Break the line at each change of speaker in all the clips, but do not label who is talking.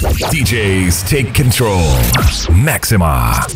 DJs take control. Maxima.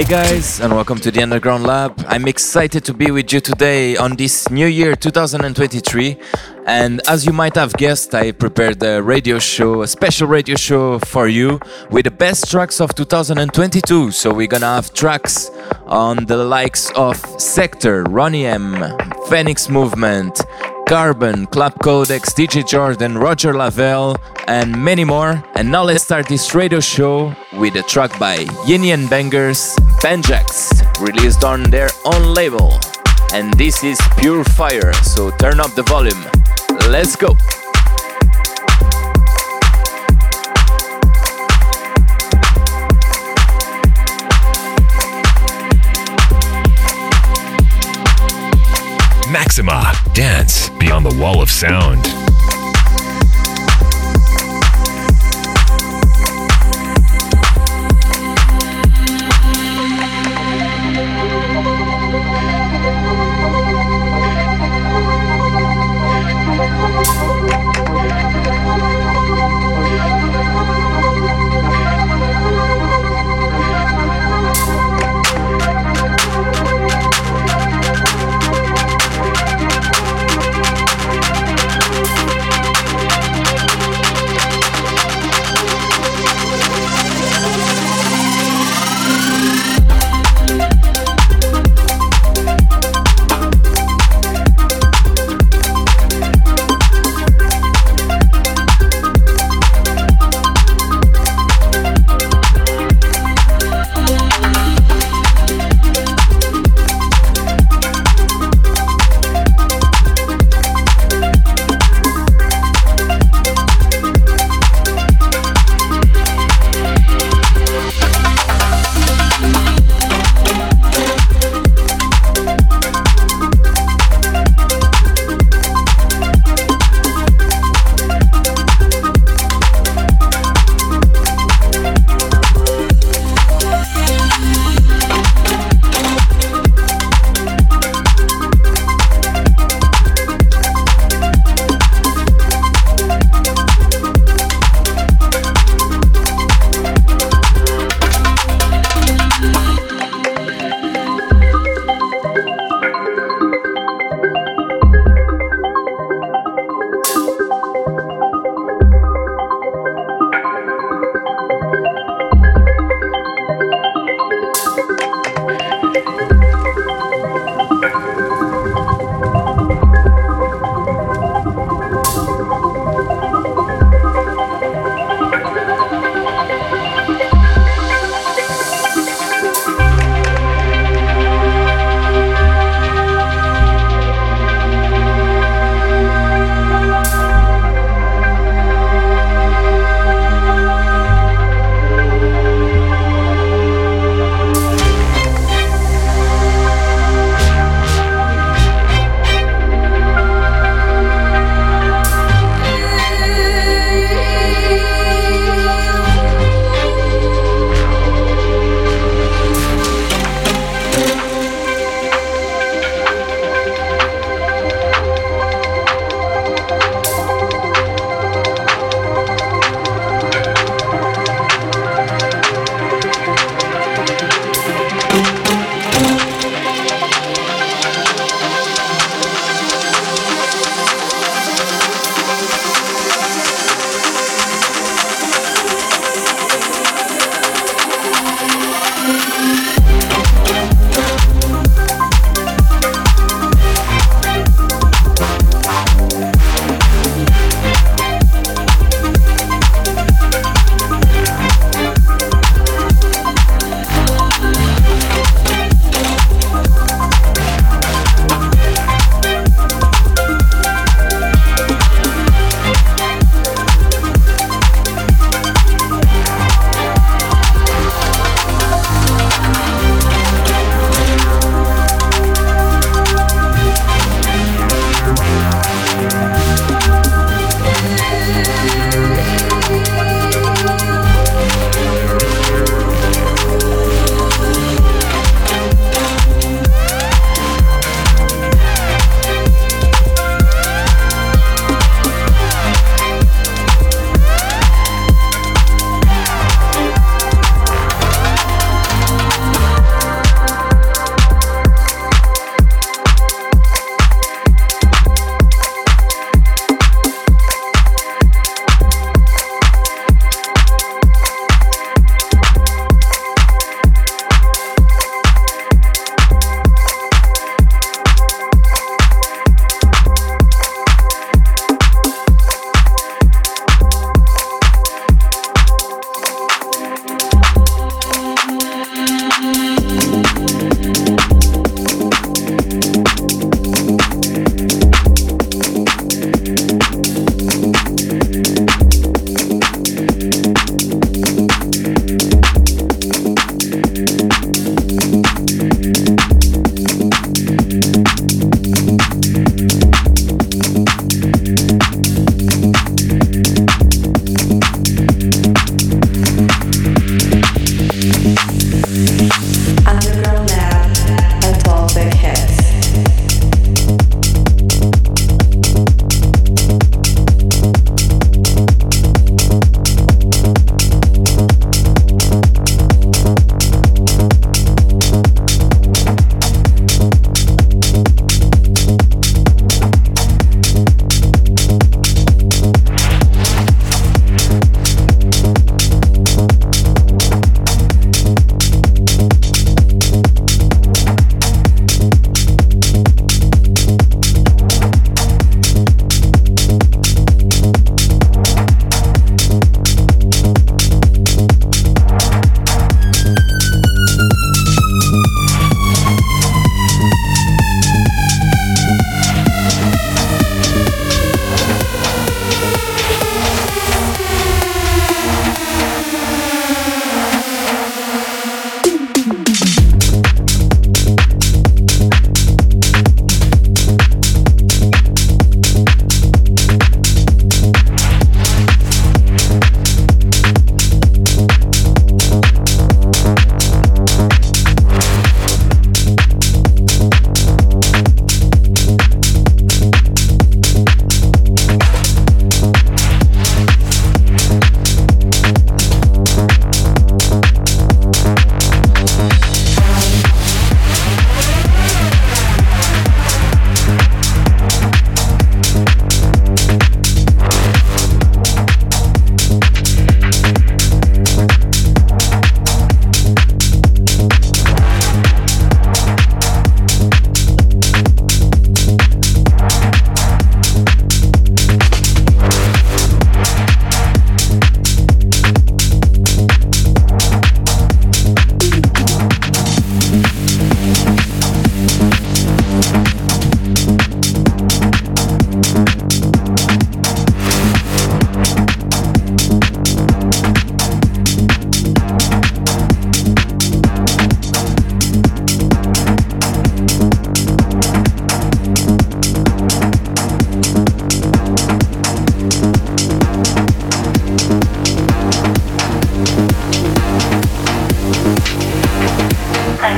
Hi, guys, and welcome to the Underground Lab. I'm excited to be with you today on this new year 2023. And as you might have guessed, I prepared a radio show, a special radio show for you with the best tracks of 2022. So we're gonna have tracks on the likes of Sector, Ronnie M, Phoenix Movement, Carbon, Club Codex, DJ Jordan, Roger Lavelle, and many more. And now let's start this radio show with a track by Yini and Bangers, Benjax, released on their own label. And this is Pure Fire, so turn up the volume. Let's go!
Maxima, dance beyond the wall of sound.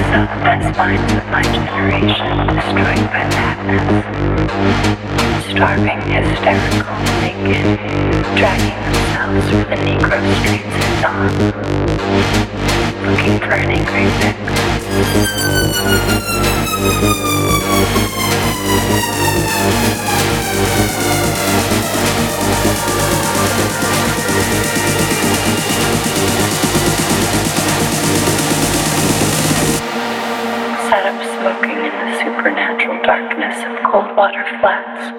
The best minds of my generation destroyed by madness. Starving, hysterical, naked, dragging themselves through the Negro streets at dawn, looking for an angry Sat up smoking in the supernatural darkness of cold water Flats.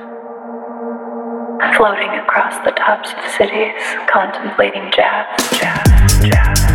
Floating across the tops of cities, contemplating jazz, jabs, jabs,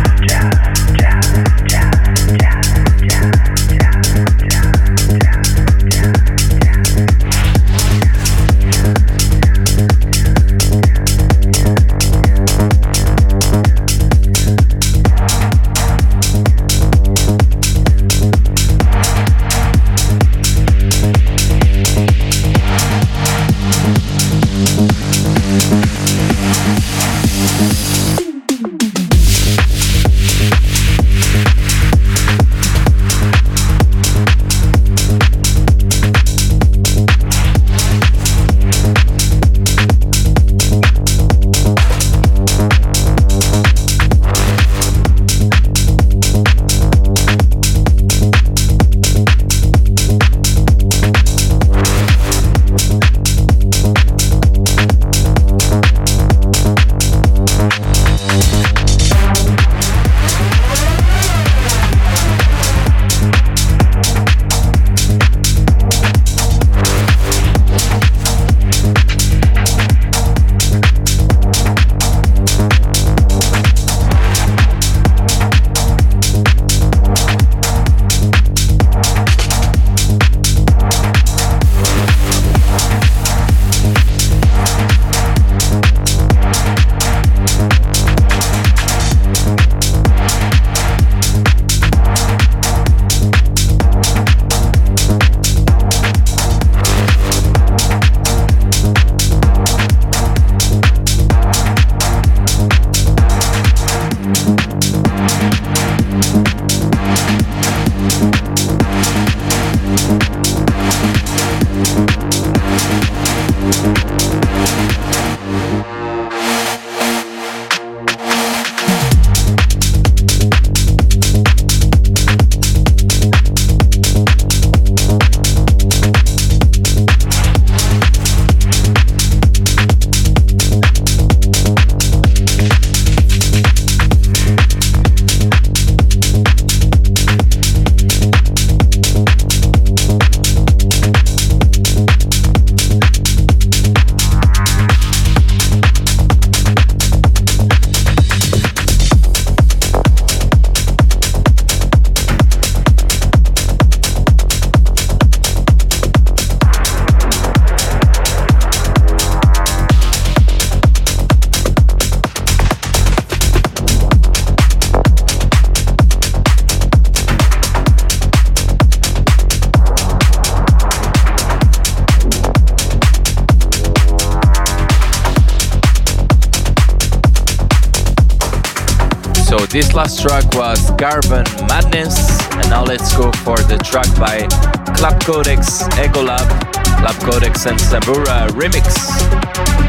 This last track was Carbon Madness, and now let's go for the track by Club Codex, Ecolab, Lab Codex, and Sabura Remix.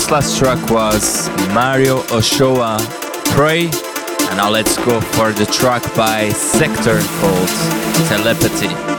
This last track was Mario Ochoa, Pray, and now let's go for the track by Sector called Telepathy.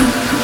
Welcome.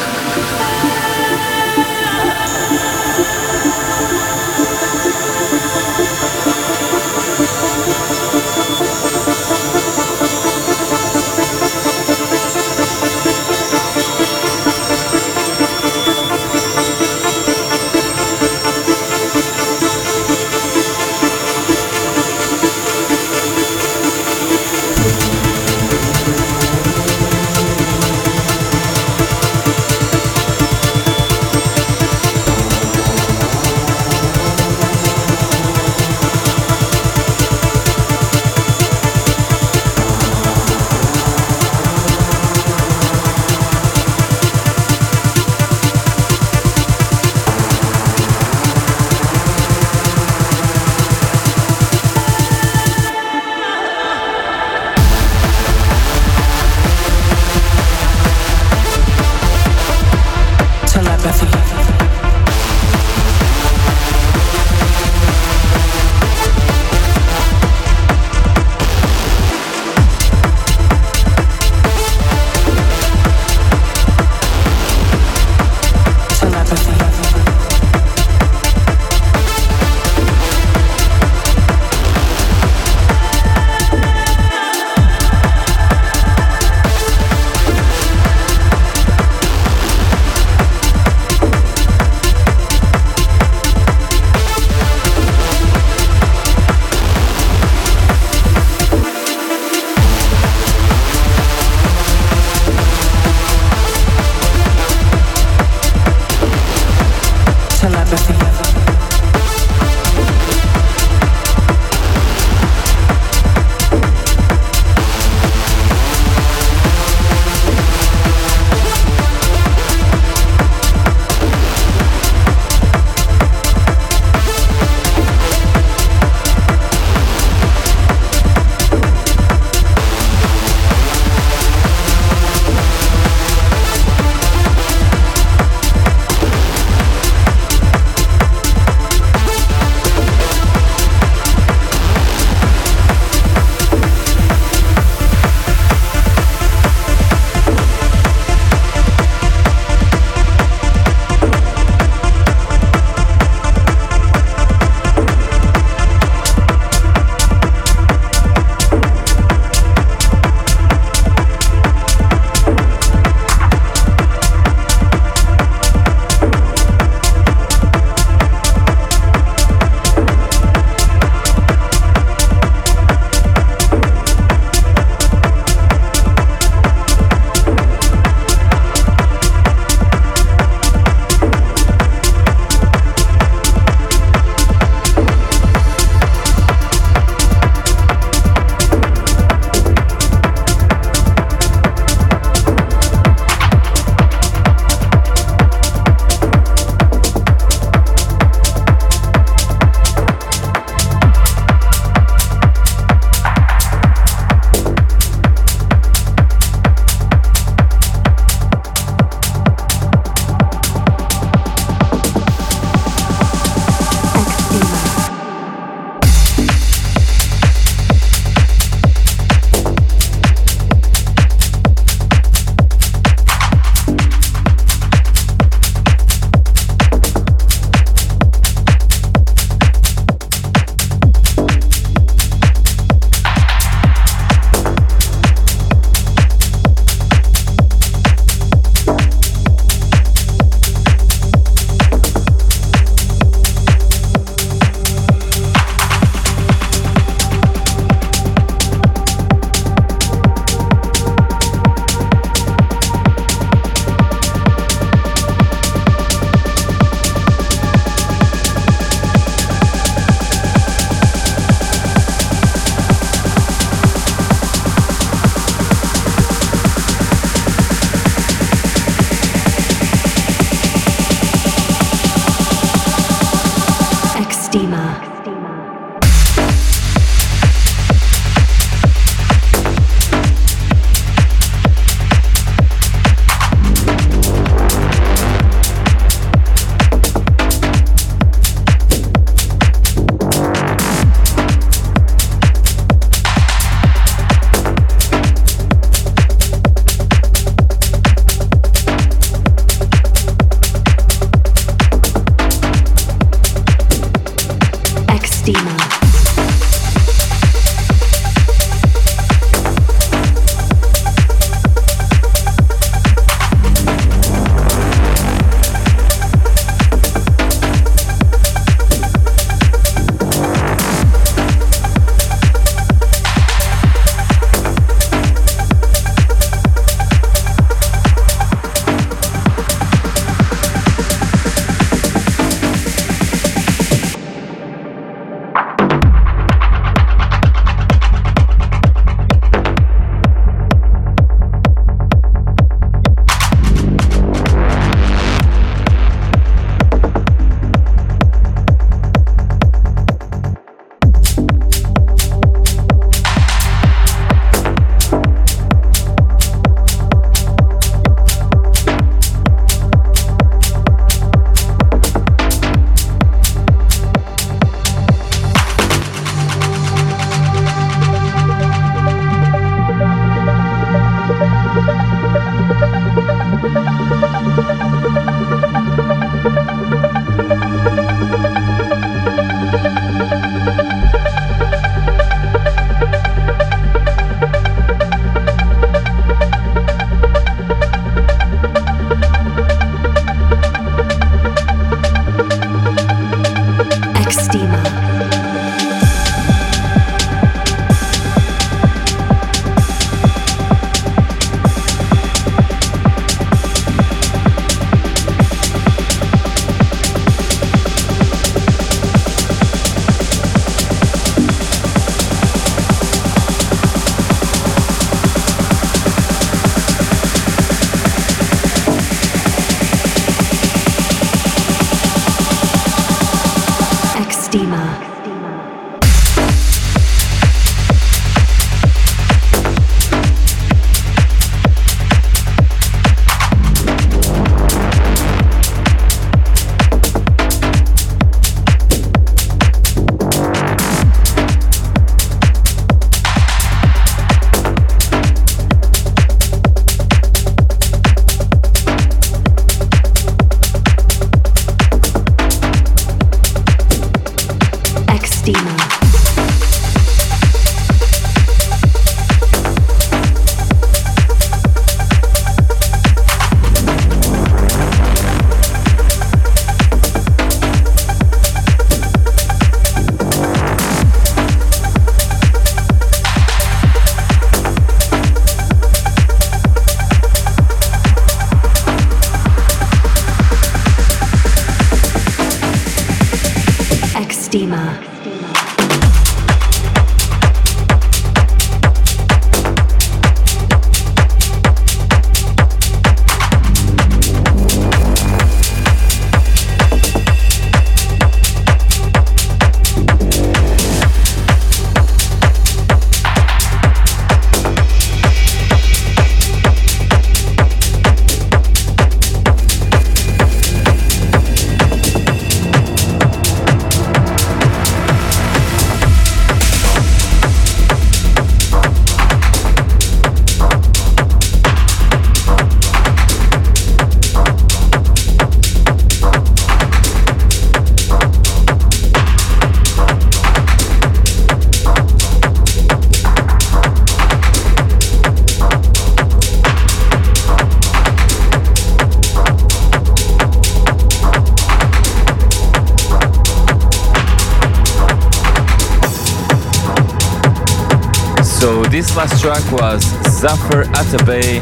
This last track was Zafir Atabey,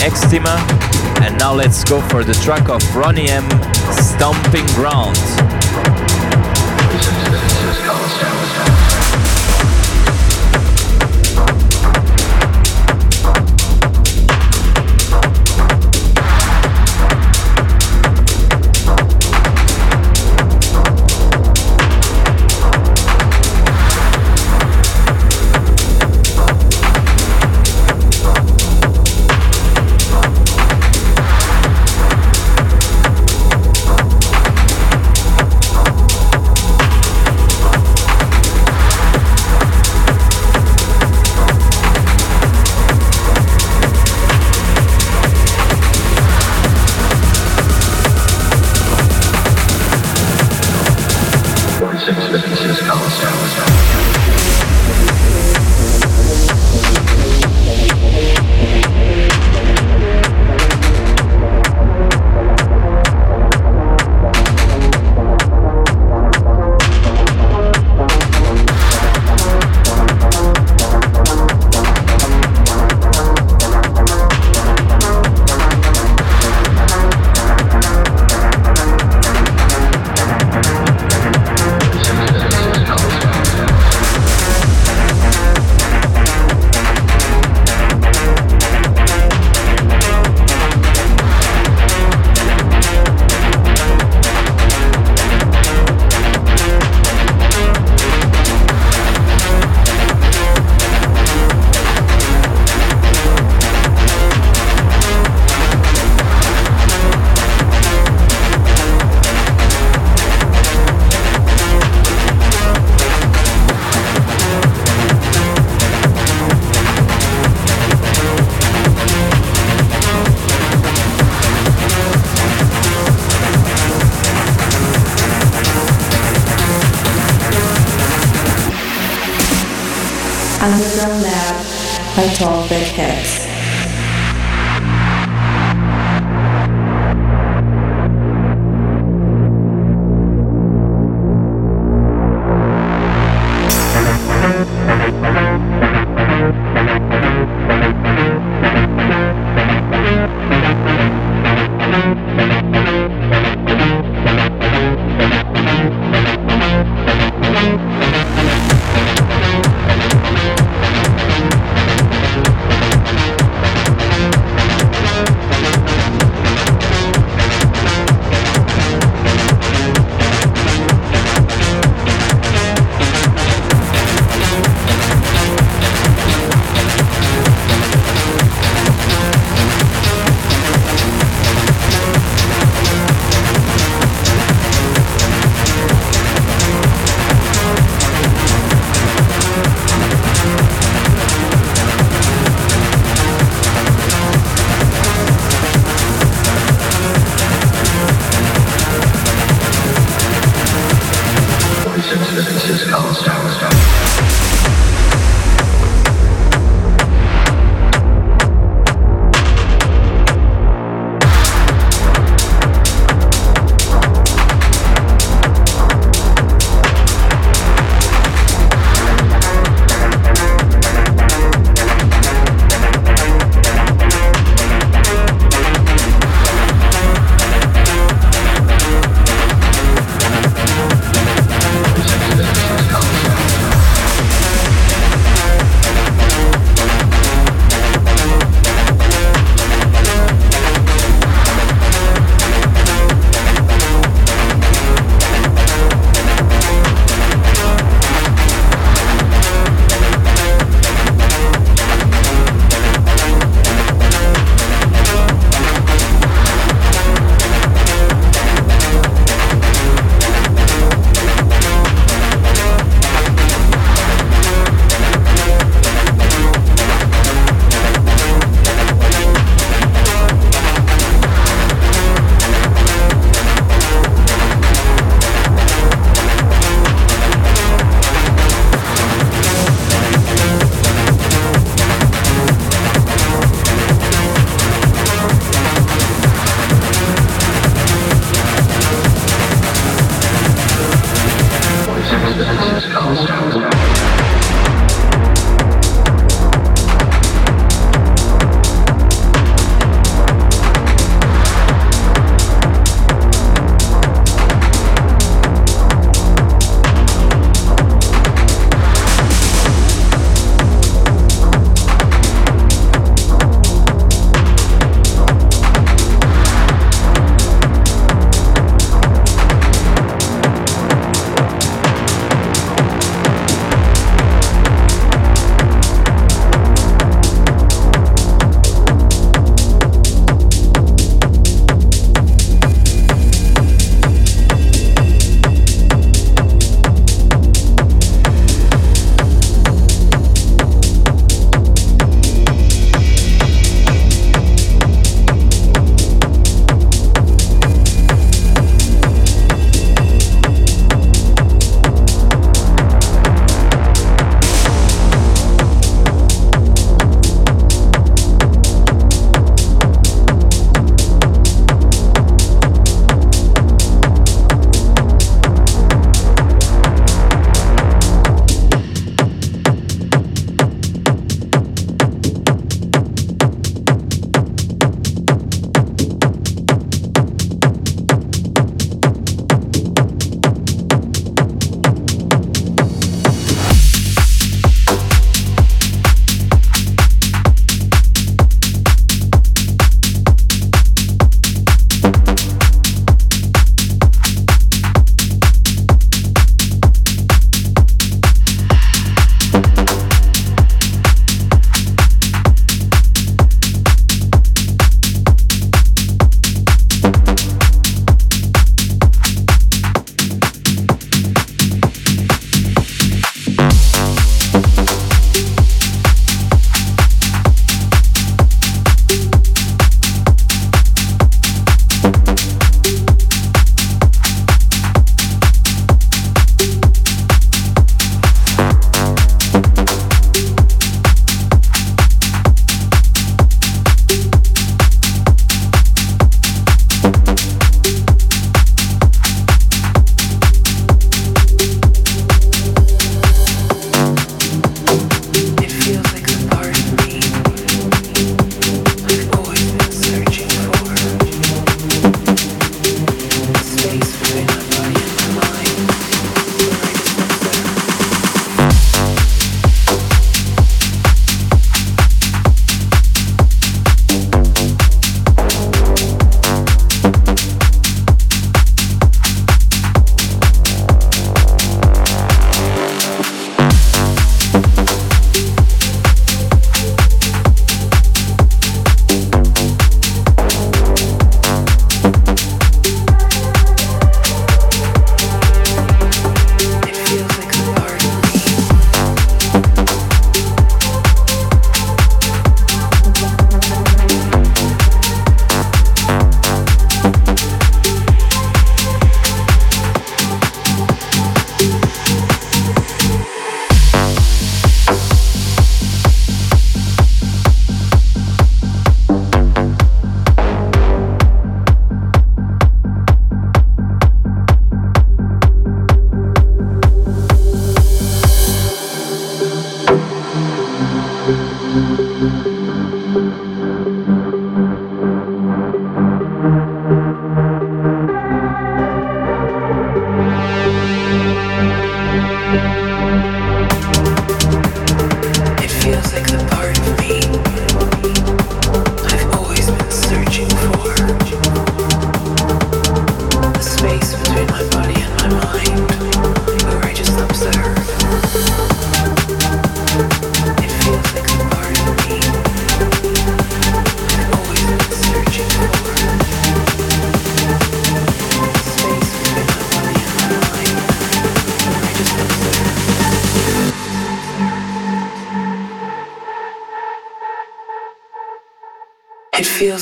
Extima, and now let's go for the track of Ronnie M, Stomping Ground.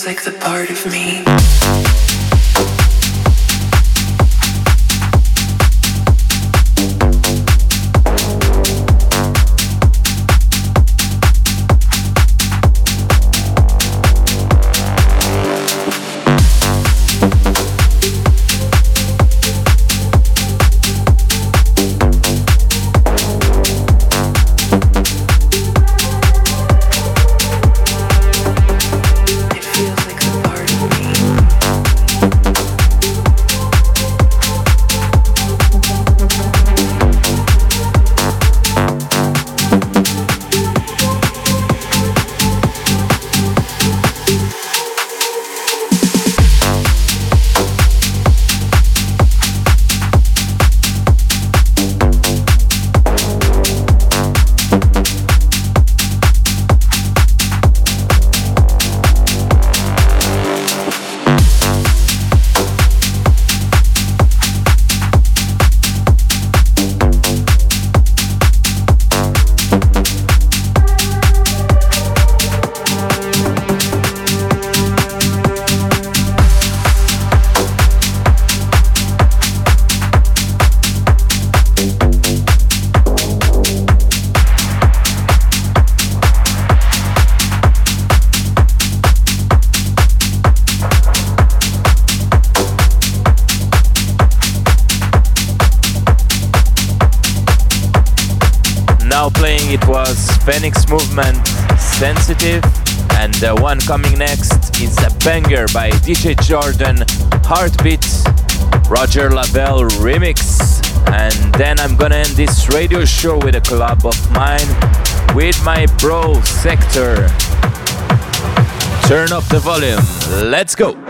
Like the part of me.
Phoenix Movement, Sensitive, and the one coming next is a banger by DJ Jordan, Heartbeat, Roger Lavelle remix. And then I'm gonna end this radio show with a collab of mine with my bro Sector. Turn up the volume, let's go!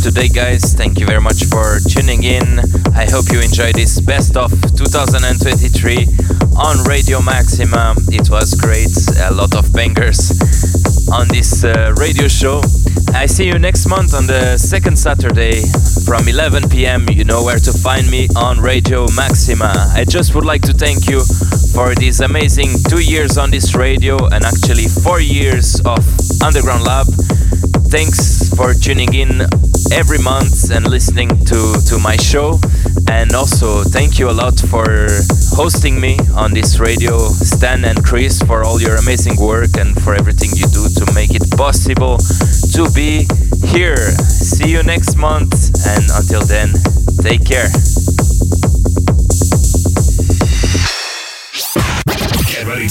Today, guys. Thank you very much for tuning in. I hope you enjoyed this best of 2023 on Radio Maxima. It was great, a lot of bangers on this uh, radio show. I see you next month on the second Saturday from 11 pm. You know where to find me on Radio Maxima. I just would like to thank you for these amazing two years on this radio and actually four years of Underground Lab. Thanks for tuning in every month and listening to, to my show. And also, thank you a lot for hosting me on this radio, Stan and Chris, for all your amazing work and for everything you do to make it possible to be here. See you next month, and until then, take care.